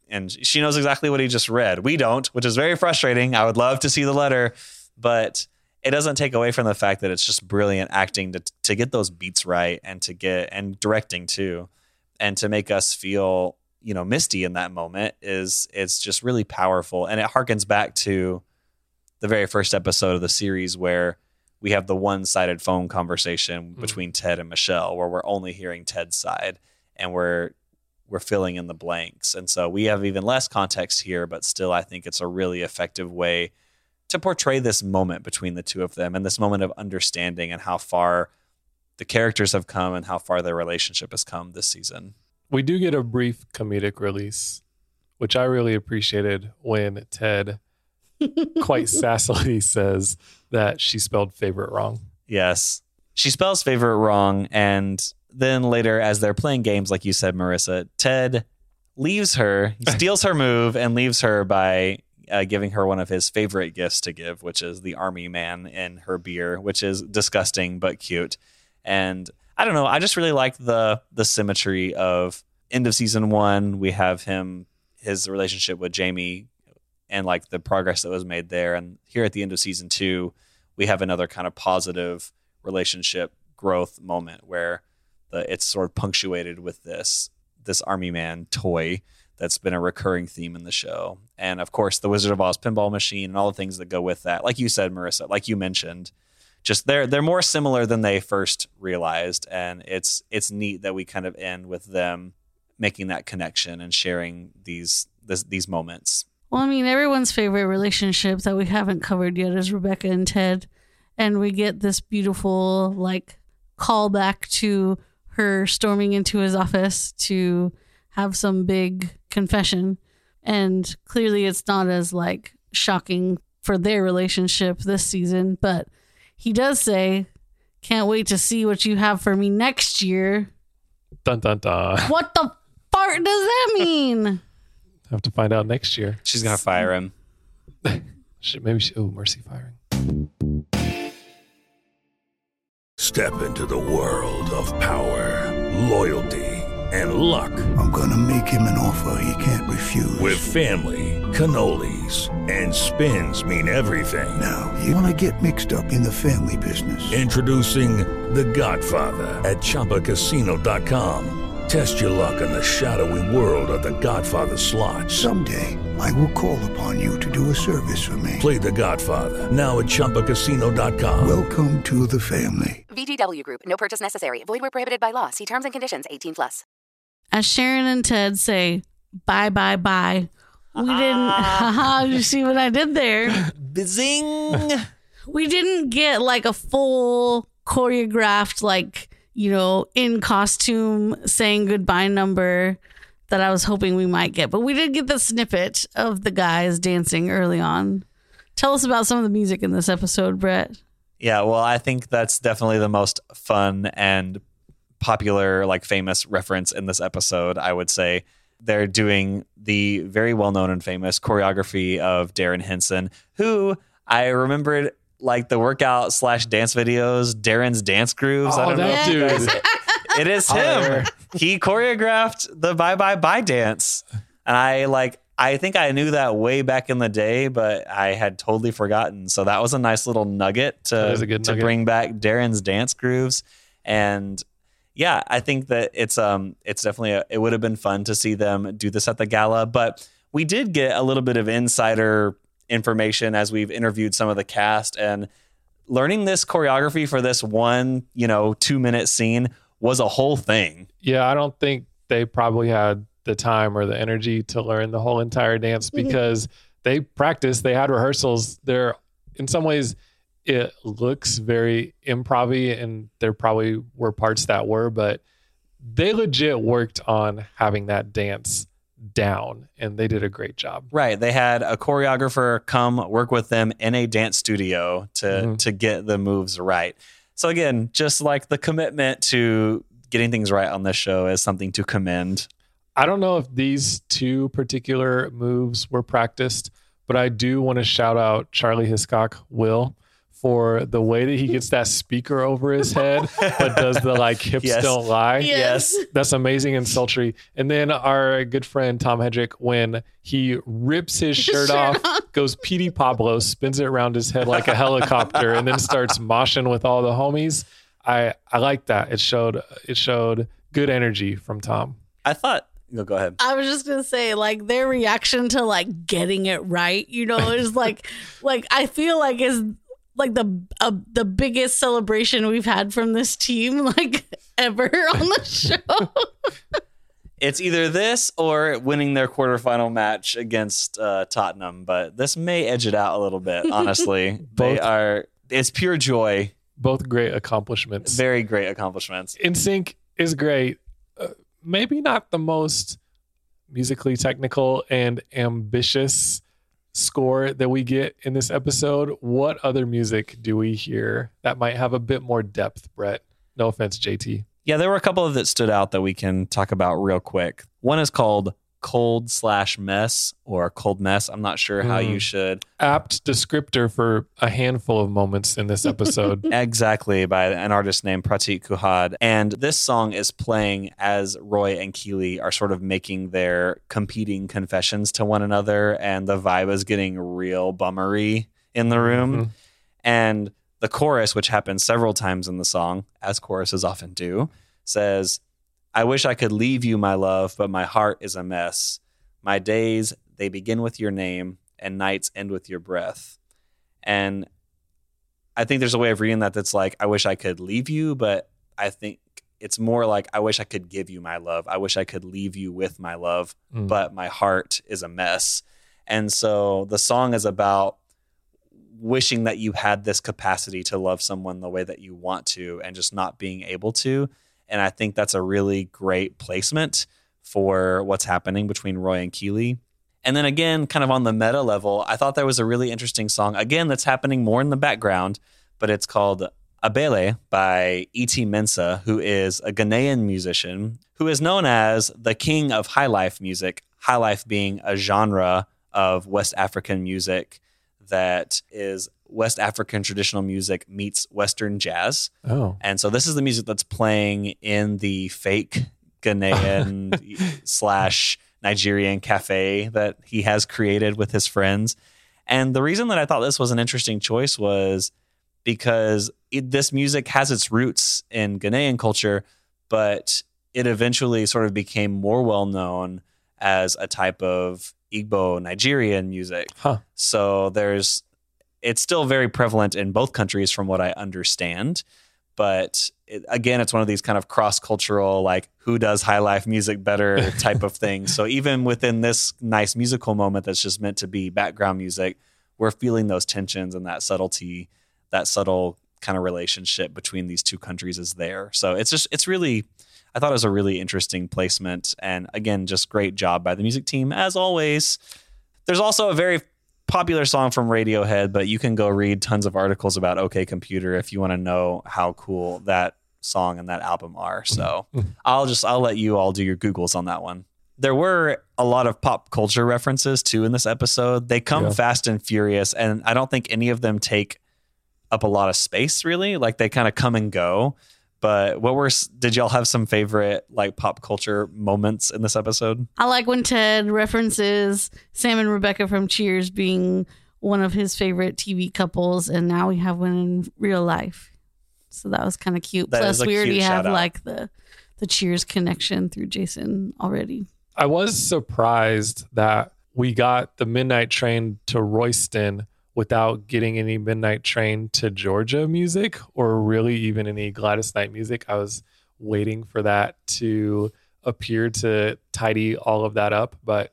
and she knows exactly what he just read. We don't, which is very frustrating. I would love to see the letter, but it doesn't take away from the fact that it's just brilliant acting to to get those beats right and to get and directing too, and to make us feel you know misty in that moment is it's just really powerful and it harkens back to the very first episode of the series where we have the one-sided phone conversation Mm. between Ted and Michelle where we're only hearing Ted's side and we're we're filling in the blanks. And so we have even less context here, but still I think it's a really effective way to portray this moment between the two of them and this moment of understanding and how far the characters have come and how far their relationship has come this season. We do get a brief comedic release, which I really appreciated when Ted quite sassily says that she spelled favorite wrong. Yes. She spells favorite wrong. And then later, as they're playing games, like you said, Marissa, Ted leaves her, steals her move, and leaves her by uh, giving her one of his favorite gifts to give, which is the army man in her beer, which is disgusting but cute. And I don't know, I just really like the the symmetry of end of season one. We have him his relationship with Jamie and like the progress that was made there. And here at the end of season two, we have another kind of positive relationship growth moment where the it's sort of punctuated with this this army man toy that's been a recurring theme in the show. And of course, the Wizard of Oz pinball machine and all the things that go with that. Like you said, Marissa, like you mentioned, just they're they're more similar than they first realized. And it's it's neat that we kind of end with them making that connection and sharing these this, these moments. Well, I mean, everyone's favorite relationship that we haven't covered yet is Rebecca and Ted. And we get this beautiful, like, callback to her storming into his office to have some big confession. And clearly, it's not as, like, shocking for their relationship this season. But he does say, Can't wait to see what you have for me next year. Dun dun dun. What the fart does that mean? Have to find out next year. She's gonna fire him. Shit, maybe she, oh, mercy firing. Step into the world of power, loyalty, and luck. I'm gonna make him an offer he can't refuse. With family, cannolis, and spins mean everything. now, you wanna get mixed up in the family business. Introducing The Godfather at ChumbaCasino.com. Test your luck in the shadowy world of The Godfather slot. Someday, I will call upon you to do a service for me. Play The Godfather now at ChumbaCasino.com. Welcome to the family. VGW Group. No purchase necessary. Void where prohibited by law. See terms and conditions. 18 plus. as Sharon and Ted say bye bye bye. We didn't ah. haha, you see what I did there? Zing. We didn't get like a full choreographed like, you know, in costume saying goodbye number that I was hoping we might get. But we did get the snippet of the guys dancing early on. Tell us about some of the music in this episode, Brett. Yeah, well, I think that's definitely the most fun and popular, like famous reference in this episode. I would say they're doing the very well known and famous choreography of Darrin Henson, who I remembered like the workout slash dance videos, Darrin's dance grooves. I Oh, don't know. that you dude. guys- it is him. he choreographed the bye bye bye dance. And I like I think I knew that way back in the day, but I had totally forgotten. So that was a nice little nugget to, to nugget. bring back Darrin's dance grooves. And yeah, I think that it's um it's definitely a, it would have been fun to see them do this at the gala, but we did get a little bit of insider information as we've interviewed some of the cast and learning this choreography for this one, you know, 2 minute scene was a whole thing. Yeah, I don't think they probably had the time or the energy to learn the whole entire dance mm-hmm. because they practiced, they had rehearsals. There, in some ways, it looks very improv and there probably were parts that were, but they legit worked on having that dance down and they did a great job. Right. They had a choreographer come work with them in a dance studio to Mhm. to get the moves right. So again, just like the commitment to getting things right on this show is something to commend. I don't know if these two particular moves were practiced, but I do want to shout out Charlie Hiscock, Will, for the way that he gets that speaker over his head, but does the like hips Yes. don't lie. Yes. That's amazing and sultry. And then our good friend Tom Hedrick, when he rips his shirt, shirt off, off. goes Petey Pablo, spins it around his head like a helicopter, and then starts moshing with all the homies. I I like that. It showed it showed good energy from Tom. I thought. No, go ahead. I was just gonna say, like their reaction to like getting it right, you know, is like, like I feel like is like the uh, the biggest celebration we've had from this team like ever on the show. It's either this or winning their quarterfinal match against uh, Tottenham, but this may edge it out a little bit. Honestly, they are. It's pure joy. Both great accomplishments. Very great accomplishments. NSYNC is great. Uh, maybe not the most musically technical and ambitious score that we get in this episode. What other music do we hear that might have a bit more depth, Brett? No offense, JT. Yeah, there were a couple of that stood out that we can talk about real quick. One is called Cold slash Mess or Cold Mess. I'm not sure how Mm. you should Apt descriptor for a handful of moments in this episode. exactly by an artist named Prateek Kuhad. And this song is playing as Roy and Keeley are sort of making their competing confessions to one another, and the vibe is getting real bummery in the room. Mhm. And the chorus, which happens several times in the song, as choruses often do, says, I wish I could leave you, my love, but my heart is a mess. My days, they begin with your name, and nights end with your breath. And I think there's a way of reading that that's like, I wish I could leave you, but I think it's more like, I wish I could give you my love. I wish I could leave you with my love, Mm. but my heart is a mess. And so the song is about wishing that you had this capacity to love someone the way that you want to and just not being able to. And I think that's a really great placement for what's happening between Roy and Keeley. And then again, kind of on the meta level, I thought that was a really interesting song, again, that's happening more in the background, but it's called Abele by E.T. Mensah, who is a Ghanaian musician who is known as the king of high life music, high life being a genre of West African music that is West African traditional music meets Western jazz. Oh. And so this is the music that's playing in the fake Ghanaian slash Nigerian cafe that he has created with his friends. And the reason that I thought this was an interesting choice was because it, this music has its roots in Ghanaian culture, but it eventually sort of became more well known as a type of Igbo Nigerian music. Huh. So there's it's still very prevalent in both countries from what I understand. But it, again, it's one of these kind of cross cultural, like who does high life music better type of thing. So even within this nice musical moment that's just meant to be background music, we're feeling those tensions and that subtlety, that subtle kind of relationship between these two countries is there. So it's just, it's really, I thought it was a really interesting placement. And again, just great job by the music team as always. There's also a very popular song from Radiohead, but you can go read tons of articles about OK Computer if you want to know how cool that song and that album are. So mm-hmm. I'll just I'll let you all do your googles on that one. There were a lot of pop culture references too in this episode. They come Yeah. fast and furious, and I don't think any of them take up a lot of space really. Like they kind of come and go. But what were did y'all have some favorite like pop culture moments in this episode? I like when Ted references Sam and Rebecca from Cheers being one of his favorite TV couples, and now we have one in real life. So that was kind of cute. That is Plus, we already have shout-out. like the the Cheers connection through Jason already. I was surprised that we got the midnight train to Royston without getting any midnight train to Georgia music or really even any Gladys Knight music. I was waiting for that to appear to tidy all of that up, but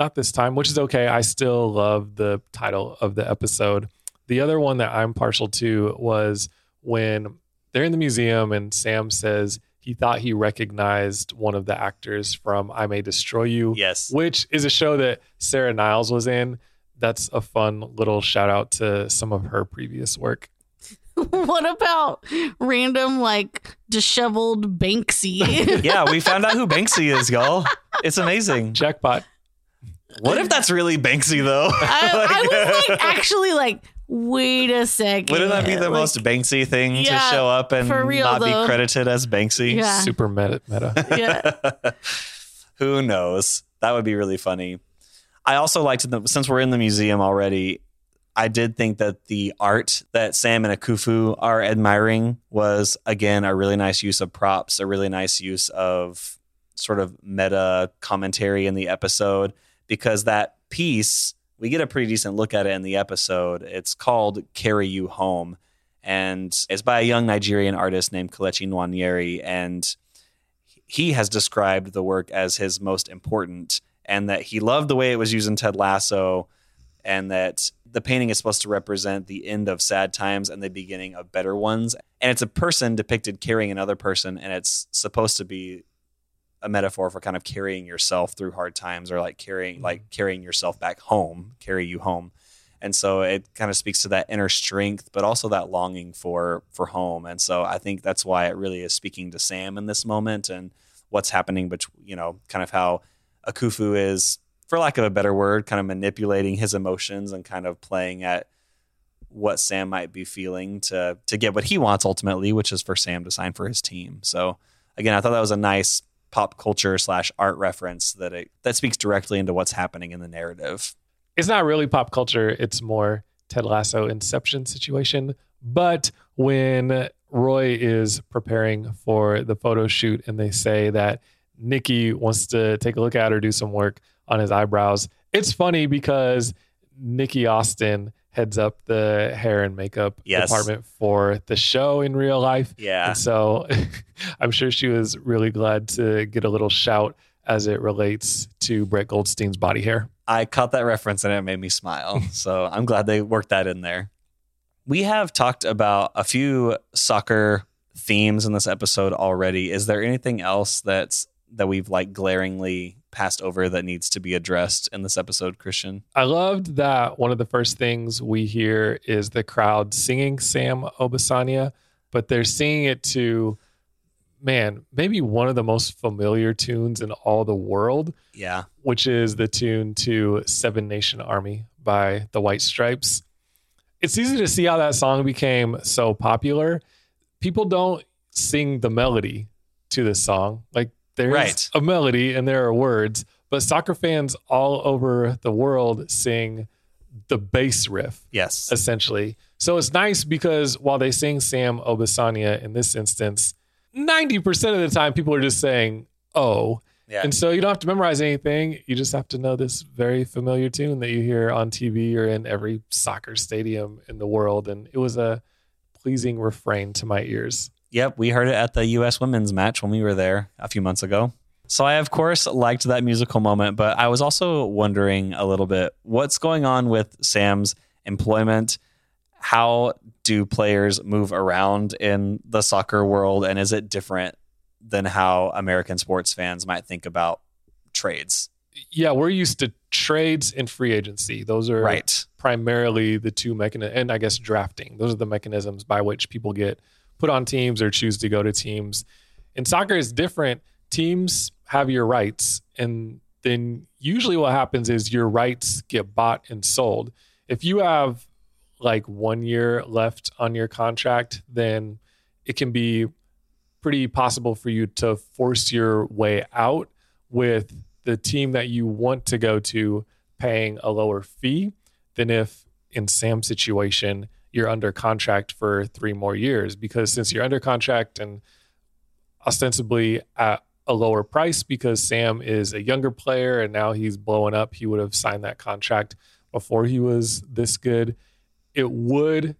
not this time, which is okay. I still love the title of the episode. The other one that I'm partial to was when they're in the museum and Sam says he thought he recognized one of the actors from I May Destroy You, Yes. which is a show that Sarah Niles was in. That's a fun little shout out to some of her previous work. what about random like disheveled Banksy? Yeah, we found out who Banksy is, y'all. It's amazing. Jackpot. What if that's really Banksy though? I, I was like, actually, like, wait a second. Wouldn't that be the Like, most Banksy thing Yeah, to show up and for real, not though. be credited as Banksy? Yeah. Super meta. meta. Yeah. Who knows? That would be really funny. I also liked the since we're in the museum already. I did think that the art that Sam and Akufo are admiring was again a really nice use of props, a really nice use of sort of meta commentary in the episode because that piece we get a pretty decent look at it in the episode. It's called "Carry You Home," and it's by a young Nigerian artist named Kelechi Nwaneri, and he has described the work as his most important and that he loved the way it was used in Ted Lasso and that the painting is supposed to represent the end of sad times and the beginning of better ones. And it's a person depicted carrying another person and it's supposed to be a metaphor for kind of carrying yourself through hard times or like carrying mm-hmm. like carrying yourself back home, carry you home. And so it kind of speaks to that inner strength, but also that longing for for home. And so I think that's why it really is speaking to Sam in this moment and what's happening, but you know, kind of how Akufo is, for lack of a better word, kind of manipulating his emotions and kind of playing at what Sam might be feeling to to get what he wants ultimately, which is for Sam to sign for his team. So again, I thought that was a nice pop culture slash art reference that it that speaks directly into what's happening in the narrative. it's not really pop culture. It's more Ted Lasso Inception situation. But when Roy is preparing for the photo shoot and they say that Nikki wants to take a look at or do some work on his eyebrows, it's funny because Nikki Austin heads up the hair and makeup Yes. department for the show in real life. Yeah. And so I'm sure she was really glad to get a little shout as it relates to Brett Goldstein's body hair. I caught that reference and it made me smile. so I'm glad they worked that in there. We have talked about a few soccer themes in this episode already. Is there anything else that's that we've like glaringly passed over that needs to be addressed in this episode, Christian? I loved that one of the first things we hear is the crowd singing Sam Obisanya, but they're singing it to, man, maybe one of the most familiar tunes in all the world, Yeah. which is the tune to Seven Nation Army by the White Stripes. It's easy to see how that song became so popular. People don't sing the melody to this song. Like there's Right. a melody and there are words, but soccer fans all over the world sing the bass riff Yes. essentially. So it's nice because while they sing Sam Obisanya in this instance, 90% of the time people are just saying, oh. Yeah. And so you don't have to memorize anything. You just have to know this very familiar tune that you hear on TV or in every soccer stadium in the world. And it was a pleasing refrain to my ears. Yep, we heard it at the U.S. women's match when we were there a few months ago. So I, of course, liked that musical moment, but I was also wondering a little bit what's going on with Sam's employment. How do players move around in the soccer world, and is it different than how American sports fans might think about trades? Yeah, we're used to trades and free agency. Those are Right. primarily the two mechanisms, and I guess drafting. Those are the mechanisms by which people get put on teams or choose to go to teams. In soccer, is different. Teams have your rights, and then usually what happens is your rights get bought and sold. If you have like one year left on your contract, then it can be pretty possible for you to force your way out with the team that you want to go to paying a lower fee than if in Sam's situation you're under contract for three more years because since you're under contract and ostensibly at a lower price because Sam is a younger player and now he's blowing up, he would have signed that contract before he was this good. It would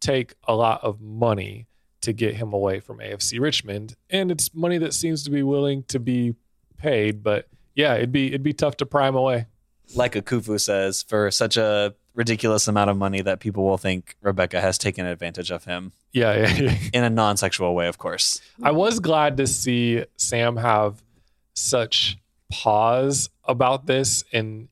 take a lot of money to get him away from AFC Richmond, and it's money that seems to be willing to be paid. But yeah, it'd be it'd be tough to pry him away. Like Akufo says, for such a ridiculous amount of money that people will think Rebecca has taken advantage of him Yeah, yeah, yeah. in a non sexual way, of course. I was glad to see Sam have such pause about this and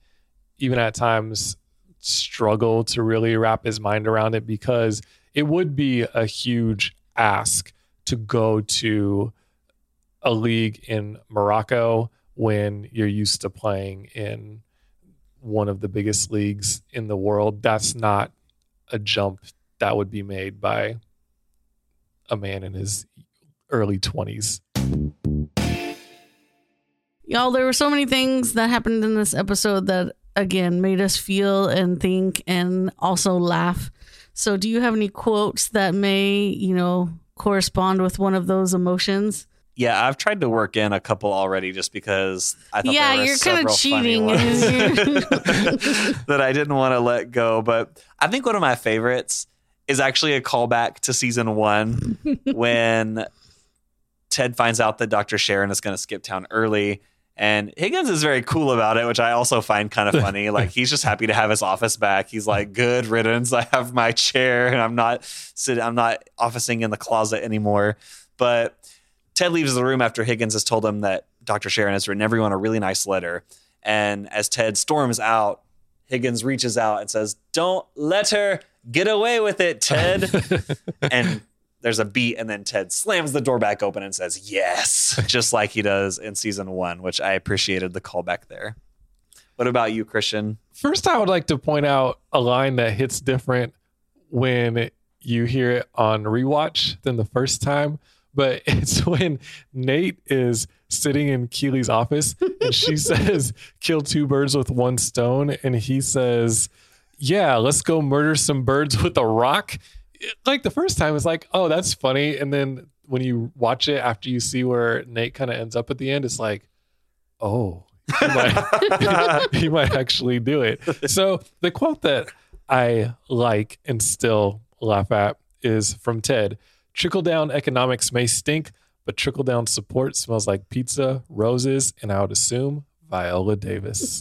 even at times struggle to really wrap his mind around it because it would be a huge ask to go to a league in Morocco when you're used to playing in one of the biggest leagues in the world. That's not a jump that would be made by a man in his early 20s. Y'all, there were so many things that happened in this episode that, again, made us feel and think and also laugh. So, do you have any quotes that may, you know, correspond with one of those emotions? Yeah, I've tried to work in a couple already just because I thought Yeah, there were you're kinda several funny cheating. ones that I didn't want to let go. But I think one of my favorites is actually a callback to season one when Ted finds out that Dr. Sharon is going to skip town early. And Higgins is very cool about it, which I also find kind of funny. like he's just happy to have his office back. He's like, "Good riddance. I have my chair, and I'm not sitting. I'm not officing in the closet anymore." But Ted leaves the room after Higgins has told him that Dr. Sharon has written everyone a really nice letter. And as Ted storms out, Higgins reaches out and says, Don't let her get away with it, Ted. and there's a beat, and then Ted slams the door back open and says, Yes, just like he does in season one, which I appreciated the callback there. What about you, Christian? First, I would like to point out a line that hits different when you hear it on rewatch than the first time. But it's when Nate is sitting in Keeley's office and she says, kill two birds with one stone. And he says, yeah, let's go murder some birds with a rock. Like the first time, it's like, oh, that's funny. And then when you watch it after you see where Nate kind of ends up at the end, it's like, oh, he might, he might actually do it. So the quote that I like and still laugh at is from Ted. Trickle down economics may stink, but trickle down support smells like pizza, roses, and I would assume Viola Davis.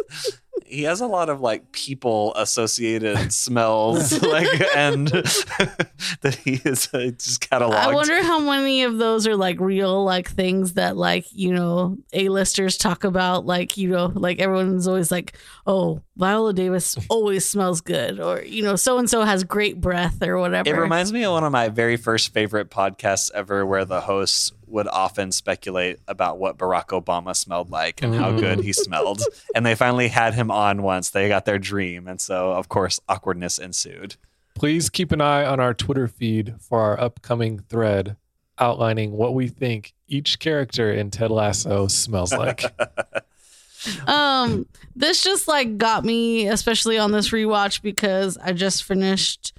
He has a lot of like people associated smells, like, and that he is uh, just cataloged. I wonder how many of those are like real, like things that like you know A-listers talk about. Like you know, like everyone's always like, "Oh, Viola Davis always smells good," or you know, so and so has great breath or whatever. It reminds me of one of my very first favorite podcasts ever, where the hosts would often speculate about what Barack Obama smelled like and how good he smelled. And they finally had him on once. They got their dream. And so, of course, awkwardness ensued. Please keep an eye on our Twitter feed for our upcoming thread outlining what we think each character in Ted Lasso smells like. um this just like got me especially on this rewatch because i just finished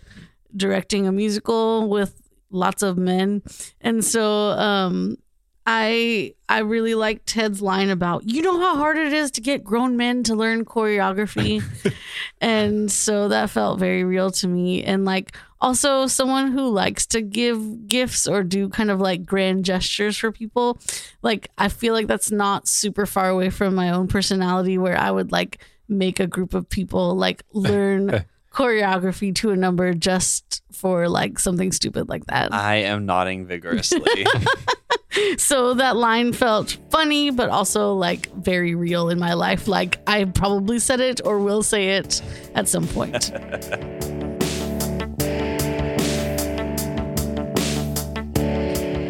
directing a musical with lots of men and so um i i really like ted's line about you know how hard it is to get grown men to learn choreography? And so that felt very real to me. And like also someone who likes to give gifts or do kind of like grand gestures for people like i feel like that's not super far away from my own personality where i would like make a group of people like learn choreography to a number just for like something stupid like that. I am nodding vigorously. so that line felt funny but also like very real in my life like i probably said it or will say it at some point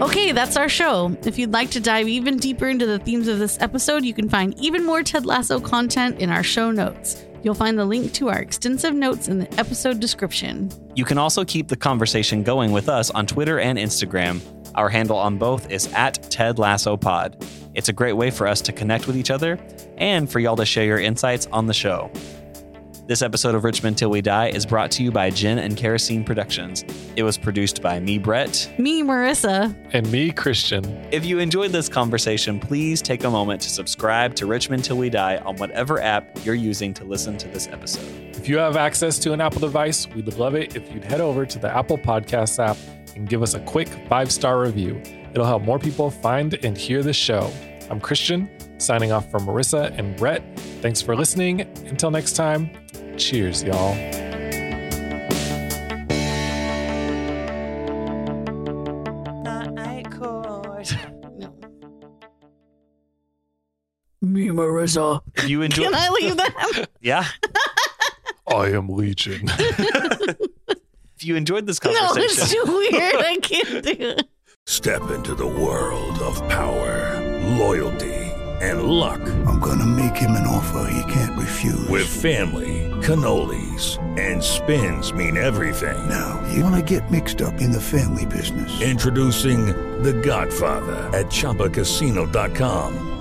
Okay, that's our show. If you'd like to dive even deeper into the themes of this episode, you can find even more Ted Lasso content in our show notes. You'll find the link to our extensive notes in the episode description. You can also keep the conversation going with us on Twitter and Instagram. Our handle on both is at Ted Lasso Pod. It's a great way for us to connect with each other and for y'all to share your insights on the show. This episode of Richmond Till We Die is brought to you by Gin and Kerosene Productions. It was produced by me, Brett. Me, Marissa. and me, Christian. If you enjoyed this conversation, please take a moment to subscribe to Richmond Till We Die on whatever app you're using to listen to this episode. If you have access to an Apple device, we'd love it if you'd head over to the Apple Podcasts app and give us a quick five star review. It'll help more people find and hear the show. I'm Christian, signing off from Marissa and Brett. Thanks for listening. Until next time, cheers, y'all. Me, Marissa. You enjoy, Can I leave that? yeah. I am Legion. If you enjoyed this no, conversation, it's too weird. I can't do it. Step into the world of power, loyalty, and luck. I'm gonna make him an offer he can't refuse. With family, cannolis, and spins mean everything. Now, you wanna get mixed up in the family business. Introducing The Godfather at ChumbaCasino.com.